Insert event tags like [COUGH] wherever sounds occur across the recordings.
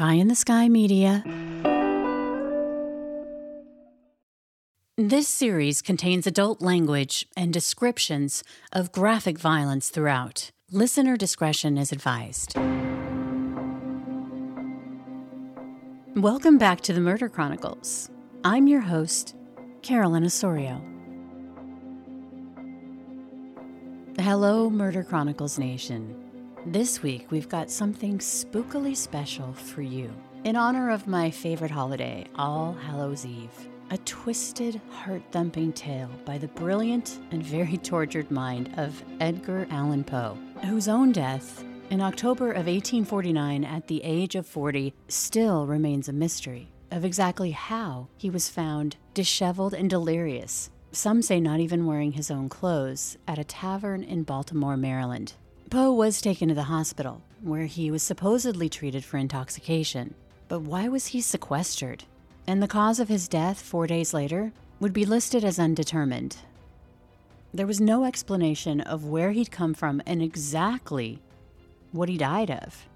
Pie in the Sky Media. This series contains adult language and descriptions of graphic violence throughout. Listener discretion is advised. Welcome back to the Murder Chronicles. I'm your host, Carolyn Osorio. Hello, Murder Chronicles Nation. This week we've got something spookily special for you. In honor of my favorite holiday, All Hallows Eve, a twisted, heart thumping tale by the brilliant and very [LAUGHS] tortured mind of Edgar Allan Poe, whose own death in October of 1849 at the age of 40 still remains a mystery of exactly how he was found disheveled and delirious. Some say not even wearing his own clothes at a tavern in Baltimore, Maryland. Poe was taken to the hospital, where he was supposedly treated for intoxication. But why was he sequestered? And the cause of his death four days later would be listed as undetermined. There was no explanation of where he'd come from and exactly what he died of.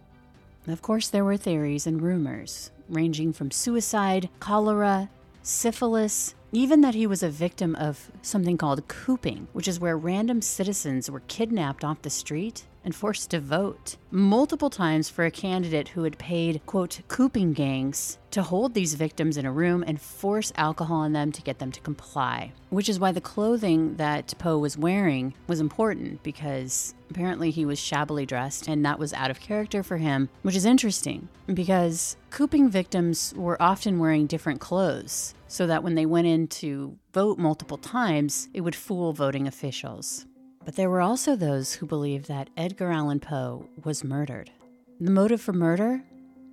Of course, there were theories and rumors, ranging from suicide, cholera, syphilis, even that he was a victim of something called cooping, which is where random citizens were kidnapped off the street and forced to vote multiple times for a candidate who had paid, quote, cooping gangs to hold these victims in a room and force alcohol on them to get them to comply. Which is why the clothing that Poe was wearing was important because apparently he was shabbily dressed and that was out of character for him, which is interesting because cooping victims were often wearing different clothes so that when they went in to vote multiple times, it would fool voting officials. But there were also those who believed that Edgar Allan Poe was murdered. The motive for murder?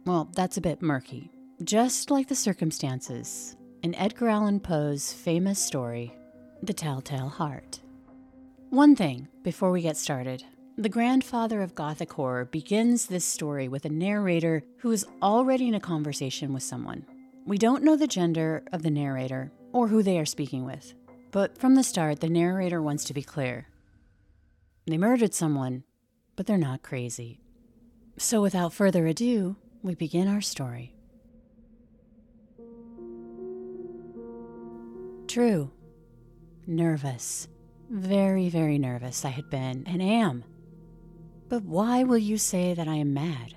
Well, that's a bit murky. Just like the circumstances in Edgar Allan Poe's famous story, The Telltale Heart. One thing before we get started. The grandfather of Gothic horror begins this story with a narrator who is already in a conversation with someone. We don't know the gender of the narrator or who they are speaking with, but from the start, the narrator wants to be clear. They murdered someone, but they're not crazy. So, without further ado, we begin our story. True. Nervous. Very, very nervous I had been and am. But why will you say that I am mad?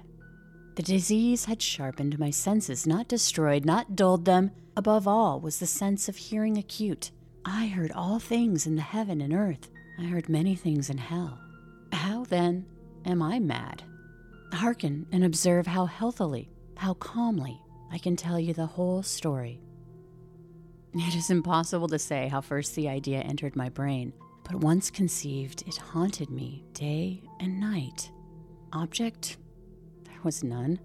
The disease had sharpened my senses, not destroyed, not dulled them. Above all was the sense of hearing acute. I heard all things in the heaven and earth. I heard many things in hell. How then am I mad? Hearken and observe how healthily, how calmly I can tell you the whole story. It is impossible to say how first the idea entered my brain, but once conceived, it haunted me day and night. Object? There was none.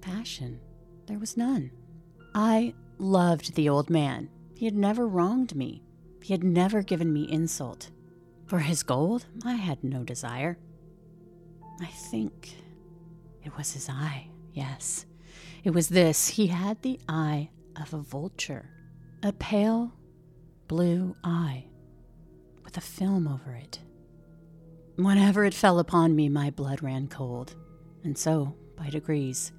Passion? There was none. I loved the old man. He had never wronged me. He had never given me insult. For his gold, I had no desire. I think it was his eye, yes. It was this. He had the eye of a vulture, a pale blue eye with a film over it. Whenever it fell upon me, my blood ran cold, and so, by degrees,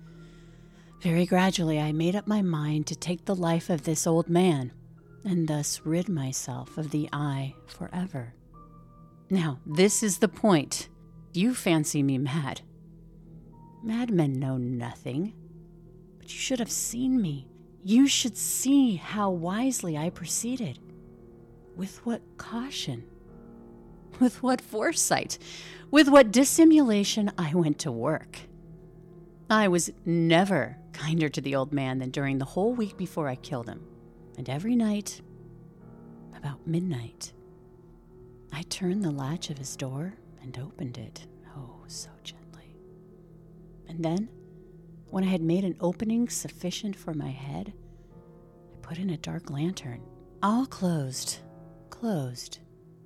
very gradually, I made up my mind to take the life of this old man and thus rid myself of the eye forever. Now, this is the point. You fancy me mad. Madmen know nothing. But you should have seen me. You should see how wisely I proceeded. With what caution. With what foresight. With what dissimulation I went to work. I was never kinder to the old man than during the whole week before I killed him. And every night, about midnight, I turned the latch of his door and opened it, oh, so gently. And then, when I had made an opening sufficient for my head, I put in a dark lantern, all closed, closed,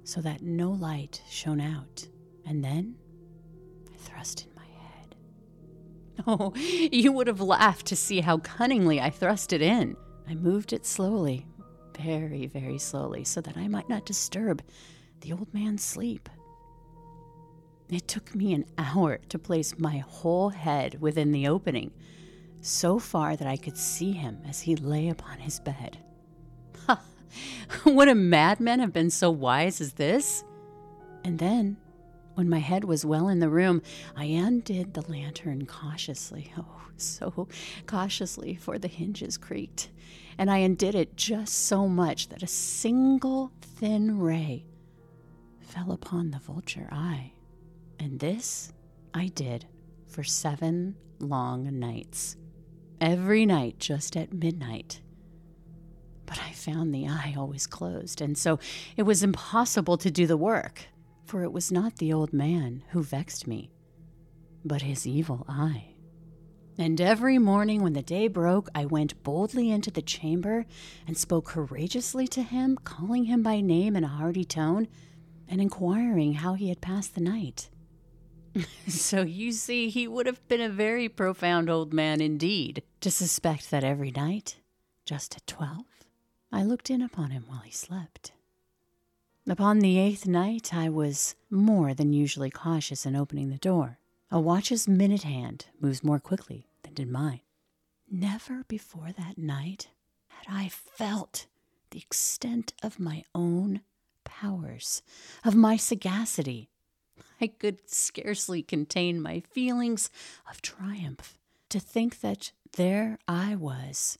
so that no light shone out. And then I thrust in my head. [LAUGHS] Oh, you would have laughed to see how cunningly I thrust it in. I moved it slowly, very, very slowly, so that I might not disturb the old man's sleep. It took me an hour to place my whole head within the opening, so far that I could see him as he lay upon his bed. Ha! [LAUGHS] Would a madman have been so wise as this? And then, when my head was well in the room, I undid the lantern cautiously. [LAUGHS] Oh, so cautiously, for the hinges creaked. And I undid it just so much that a single thin ray fell upon the vulture eye. And this I did for seven long nights. Every night, just at midnight. But I found the eye always closed, and so it was impossible to do the work, for it was not the old man who vexed me, but his evil eye. And every morning when the day broke, I went boldly into the chamber and spoke courageously to him, calling him by name in a hearty tone, and inquiring how he had passed the night. [LAUGHS] so you see, he would have been a very profound old man indeed to suspect that every night, just at twelve, I looked in upon him while he slept. Upon the eighth night, I was more than usually cautious in opening the door. A watch's minute hand moves more quickly than did mine. Never before that night had I felt the extent of my own powers, of my sagacity. I could scarcely contain my feelings of triumph to think that there I was,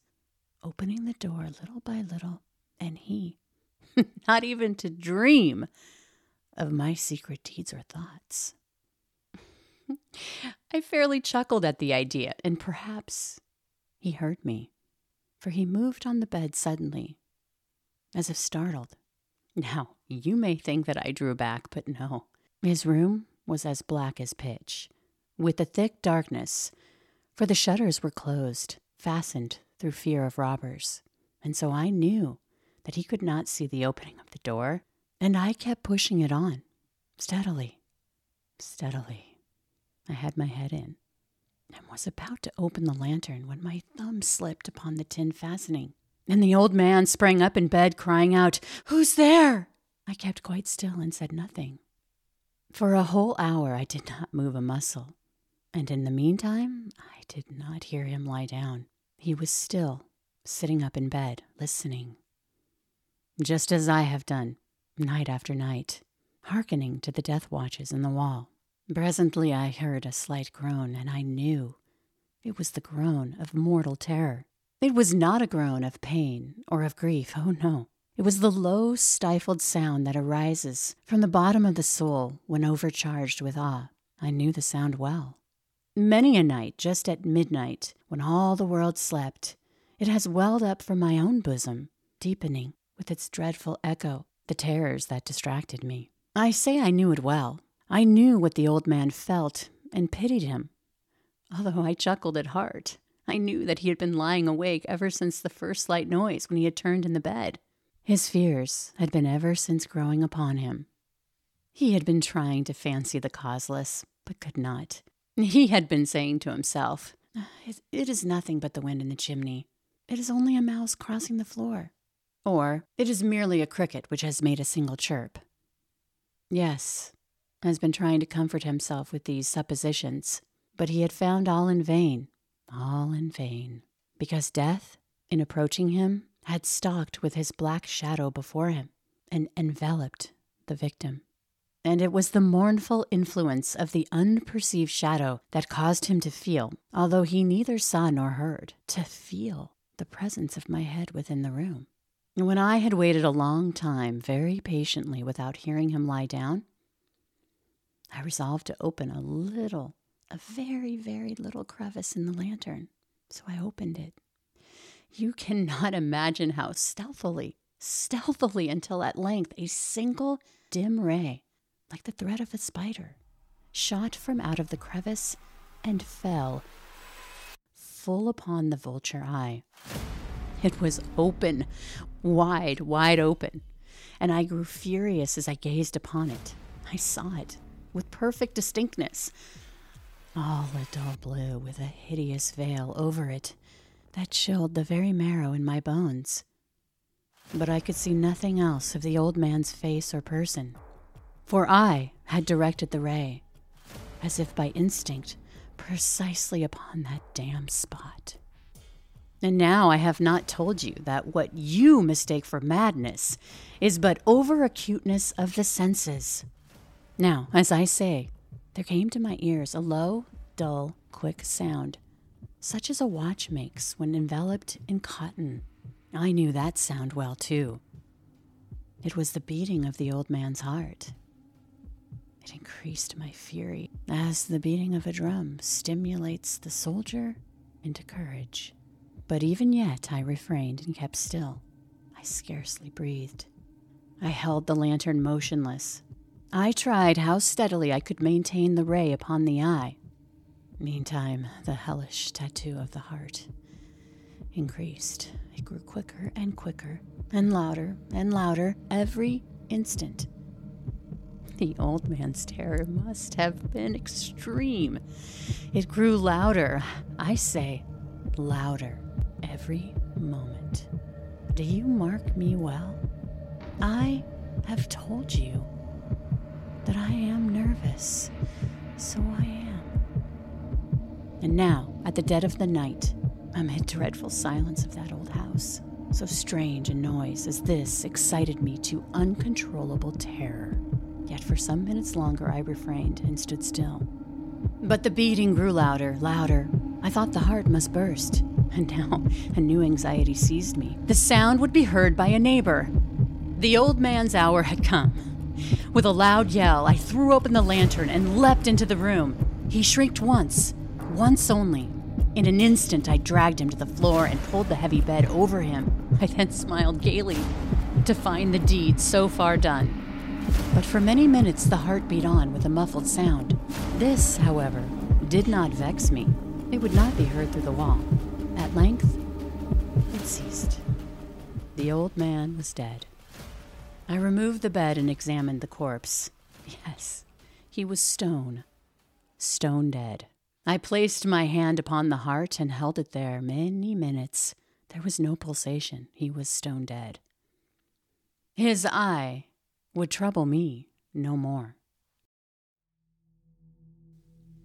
opening the door little by little, and he, [LAUGHS] not even to dream of my secret deeds or thoughts. [LAUGHS] I fairly chuckled at the idea, and perhaps he heard me, for he moved on the bed suddenly, as if startled. Now, you may think that I drew back, but no. His room was as black as pitch, with a thick darkness, for the shutters were closed, fastened through fear of robbers, and so I knew that he could not see the opening of the door, and I kept pushing it on, steadily, steadily. I had my head in and was about to open the lantern when my thumb slipped upon the tin fastening, and the old man sprang up in bed, crying out, Who's there? I kept quite still and said nothing. For a whole hour I did not move a muscle, and in the meantime I did not hear him lie down. He was still, sitting up in bed, listening. Just as I have done, night after night, hearkening to the death watches in the wall. Presently I heard a slight groan, and I knew it was the groan of mortal terror. It was not a groan of pain or of grief, oh no. It was the low, stifled sound that arises from the bottom of the soul when overcharged with awe. I knew the sound well. Many a night, just at midnight, when all the world slept, it has welled up from my own bosom, deepening with its dreadful echo the terrors that distracted me. I say I knew it well. I knew what the old man felt and pitied him. Although I chuckled at heart, I knew that he had been lying awake ever since the first slight noise when he had turned in the bed. His fears had been ever since growing upon him. He had been trying to fancy the causeless, but could not. He had been saying to himself, it, is nothing but the wind in the chimney. It is only a mouse crossing the floor. Or, it is merely a cricket which has made a single chirp. Yes, has been trying to comfort himself with these suppositions, but he had found all in vain, all in vain, because death, in approaching him, had stalked with his black shadow before him and enveloped the victim. And it was the mournful influence of the unperceived shadow that caused him to feel, although he neither saw nor heard, to feel the presence of my head within the room. When I had waited a long time very patiently without hearing him lie down, I resolved to open a little, a very, very little crevice in the lantern. So I opened it. You cannot imagine how stealthily, stealthily, until at length a single dim ray, like the thread of a spider, shot from out of the crevice and fell full upon the vulture eye. It was open, wide, wide open, and I grew furious as I gazed upon it. I saw it with perfect distinctness. All a dull blue with a hideous veil over it that chilled the very marrow in my bones. But I could see nothing else of the old man's face or person, for I had directed the ray, as if by instinct, precisely upon that damn spot. And now I have not told you that what you mistake for madness is but over acuteness of the senses. Now, as I say, there came to my ears a low, dull, quick sound, such as a watch makes when enveloped in cotton. I knew that sound well, too. It was the beating of the old man's heart. It increased my fury, as the beating of a drum stimulates the soldier into courage. But even yet I refrained and kept still. I scarcely breathed. I held the lantern motionless. I tried how steadily I could maintain the ray upon the eye. Meantime, the hellish tattoo of the heart increased. It grew quicker and quicker, and louder and louder every instant. The old man's terror must have been extreme. It grew louder, I say, louder every moment. Do you mark me well? I have told you that I am nervous, so I am. And now, at the dead of the night, amid dreadful silence of that old house, so strange a noise as this excited me to uncontrollable terror. Yet for some minutes longer I refrained and stood still. But the beating grew louder, louder. I thought the heart must burst, [LAUGHS] and now a new anxiety seized me. The sound would be heard by a neighbor. The old man's hour had come. With a loud yell, I threw open the lantern and leapt into the room. He shrieked once, once only. In an instant, I dragged him to the floor and pulled the heavy bed over him. I then smiled gaily to find the deed so far done. But for many minutes the heart beat on with a muffled sound. This, however, did not vex me. It would not be heard through the wall. At length, it ceased. The old man was dead. I removed the bed and examined the corpse. Yes, he was stone. Stone dead. I placed my hand upon the heart and held it there many minutes. There was no pulsation. He was stone dead. His eye would trouble me no more.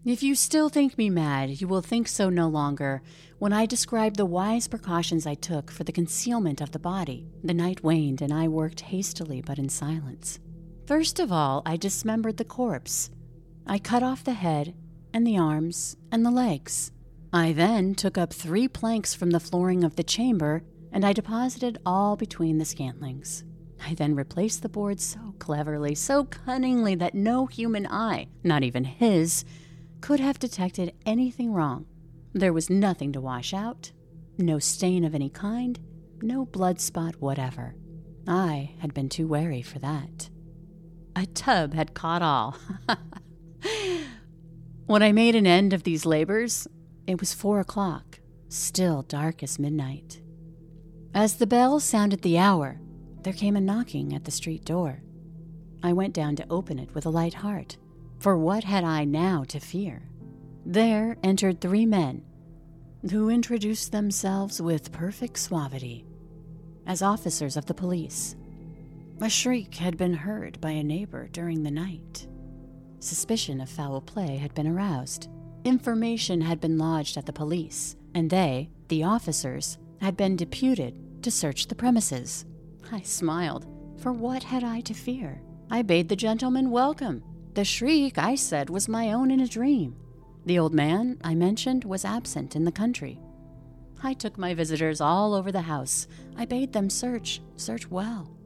If you still think me mad, you will think so no longer when I describe the wise precautions I took for the concealment of the body. The night waned, and I worked hastily but in silence. First of all, I dismembered the corpse. I cut off the head, and the arms, and the legs. I then took up three planks from the flooring of the chamber, and I deposited all between the scantlings. I then replaced the board so cleverly, so cunningly, that no human eye, not even his, could have detected anything wrong. There was nothing to wash out, no stain of any kind, no blood spot whatever. I had been too wary for that. A tub had caught all. [LAUGHS] when I made an end of these labors, it was four o'clock, still dark as midnight. As the bell sounded the hour, there came a knocking at the street door. I went down to open it with a light heart, for what had I now to fear? There entered three men, who introduced themselves with perfect suavity as officers of the police. A shriek had been heard by a neighbor during the night. Suspicion of foul play had been aroused. Information had been lodged at the police, and they, the officers, had been deputed to search the premises. I smiled, for what had I to fear? I bade the gentleman welcome. The shriek, I said, was my own in a dream. The old man, I mentioned, was absent in the country. I took my visitors all over the house. I bade them search, search well.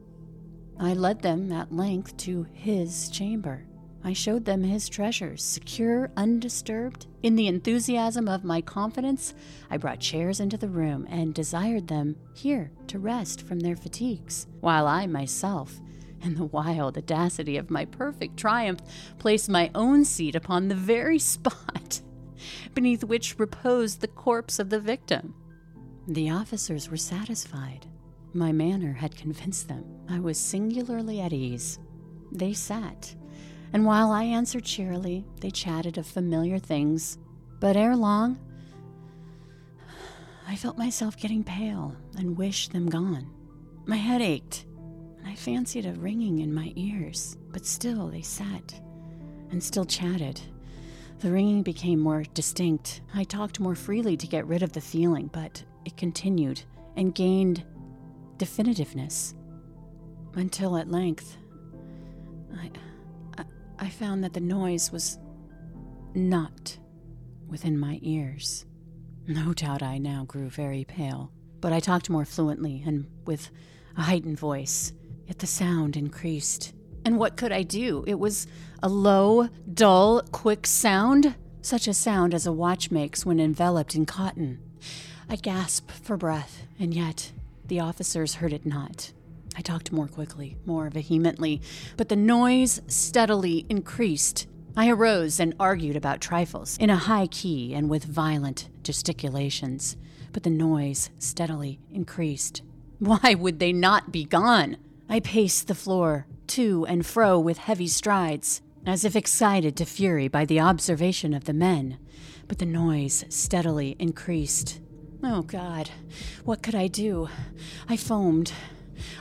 I led them at length to his chamber. I showed them his treasures, secure, undisturbed. In the enthusiasm of my confidence, I brought chairs into the room and desired them here to rest from their fatigues, while I myself, in the wild audacity of my perfect triumph, placed my own seat upon the very [LAUGHS] spot beneath which reposed the corpse of the victim. The officers were satisfied. My manner had convinced them I was singularly at ease. They sat and while I answered cheerily, they chatted of familiar things. But ere long, I felt myself getting pale and wished them gone. My head ached, and I fancied a ringing in my ears, but still they sat and still chatted. The ringing became more distinct. I talked more freely to get rid of the feeling, but it continued and gained definitiveness. Until at length, I, I, found that the noise was not within my ears. No doubt I now grew very pale, but I talked more fluently and with a heightened voice. Yet the sound increased. And what could I do? It was a low, dull, quick sound, such a sound as a watch makes when enveloped in cotton. I gasped for breath, and yet the officers heard it not. I talked more quickly, more vehemently, but the noise steadily increased. I arose and argued about trifles in a high key and with violent gesticulations, but the noise steadily increased. Why would they not be gone? I paced the floor, to and fro with heavy strides, as if excited to fury by the observation of the men, but the noise steadily increased. Oh, God, what could I do? I foamed.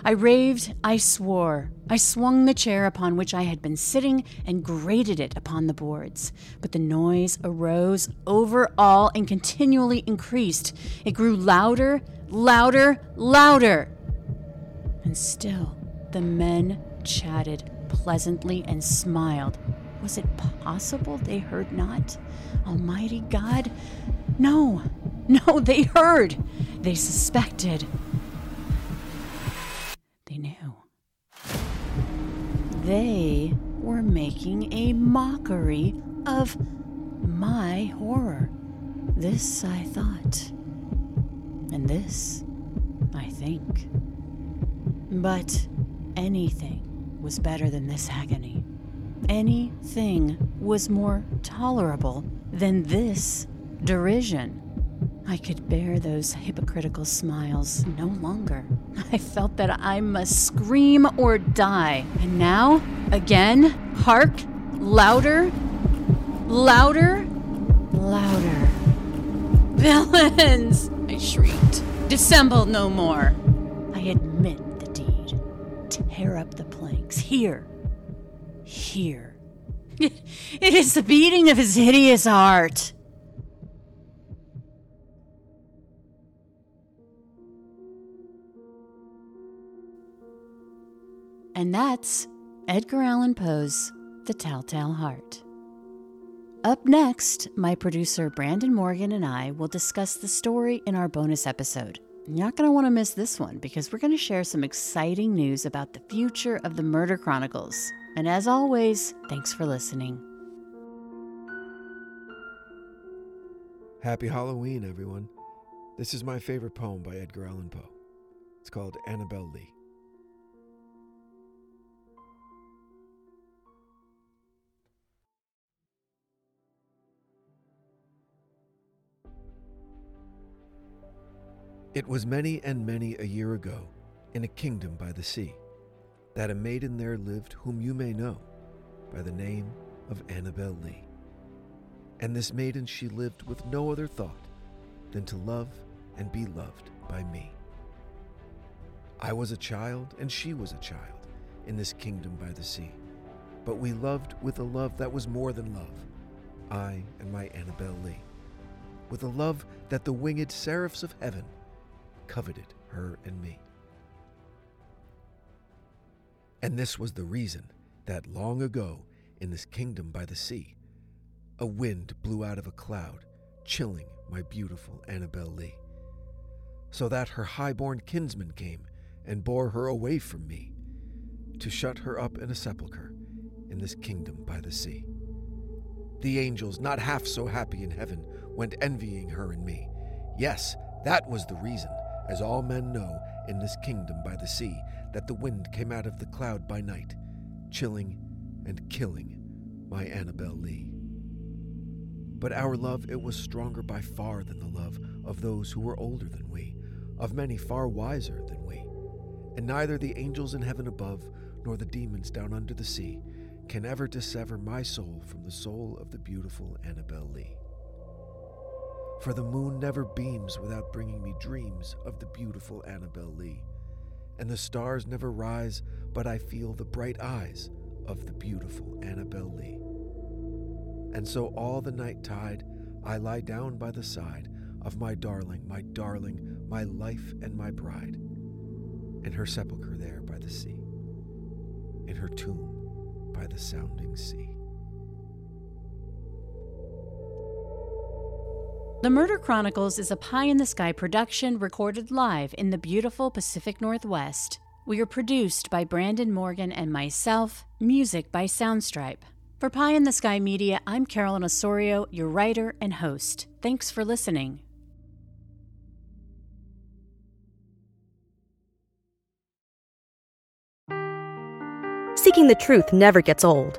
I raved, I swore. I swung the chair upon which I had been sitting and grated it upon the boards. But the noise arose over all and continually increased. It grew louder, louder, louder. And still the men chatted pleasantly and smiled. Was it possible they heard not? Almighty God? No, no, they heard. They suspected. They were making a mockery of my horror. This I thought. And this, I think. But anything was better than this agony. Anything was more tolerable than this derision. I could bear those hypocritical smiles no longer. [LAUGHS] I felt that I must scream or die. And now, again, hark, louder, louder, louder. [LAUGHS] Villains! I shrieked. Dissemble no more. I admit the deed. Tear up the planks. Here. Here. [LAUGHS] it is the beating of his hideous heart. And that's Edgar Allan Poe's The Telltale Heart. Up next, my producer Brandon Morgan and I will discuss the story in our bonus episode. You're not going to want to miss this one because we're going to share some exciting news about the future of the Murder Chronicles. And as always, thanks for listening. Happy Halloween, everyone. This is my favorite poem by Edgar Allan Poe. It's called Annabel Lee. It was many and many a year ago, in a kingdom by the sea, that a maiden there lived whom you may know by the name of Annabel Lee. And this maiden she lived with no other thought than to love and be loved by me. I was a child, and she was a child, in this kingdom by the sea. But we loved with a love that was more than love, I and my Annabel Lee, with a love that the winged seraphs of heaven coveted her and me. And this was the reason that long ago, in this kingdom by the sea, a wind blew out of a cloud, chilling my beautiful Annabel Lee, so that her high-born kinsman came and bore her away from me, to shut her up in a sepulchre in this kingdom by the sea. The angels, not half so happy in heaven, went envying her and me. Yes, that was the reason as all men know in this kingdom by the sea, that the wind came out of the cloud by night, chilling and killing my Annabel Lee. But our love, it was stronger by far than the love of those who were older than we, of many far wiser than we. And neither the angels in heaven above, nor the demons down under the sea, can ever dissever my soul from the soul of the beautiful Annabel Lee for the moon never beams without bringing me dreams of the beautiful Annabel Lee, and the stars never rise but I feel the bright eyes of the beautiful Annabel Lee. And so all the night tide I lie down by the side of my darling, my darling, my life and my bride, in her sepulchre there by the sea, in her tomb by the sounding sea. The Murder Chronicles is a pie in the sky production recorded live in the beautiful Pacific Northwest. We are produced by Brandon Morgan and myself, music by Soundstripe. For Pie in the Sky Media, I'm Carolyn Osorio, your writer and host. Thanks for listening. Seeking the truth never gets old.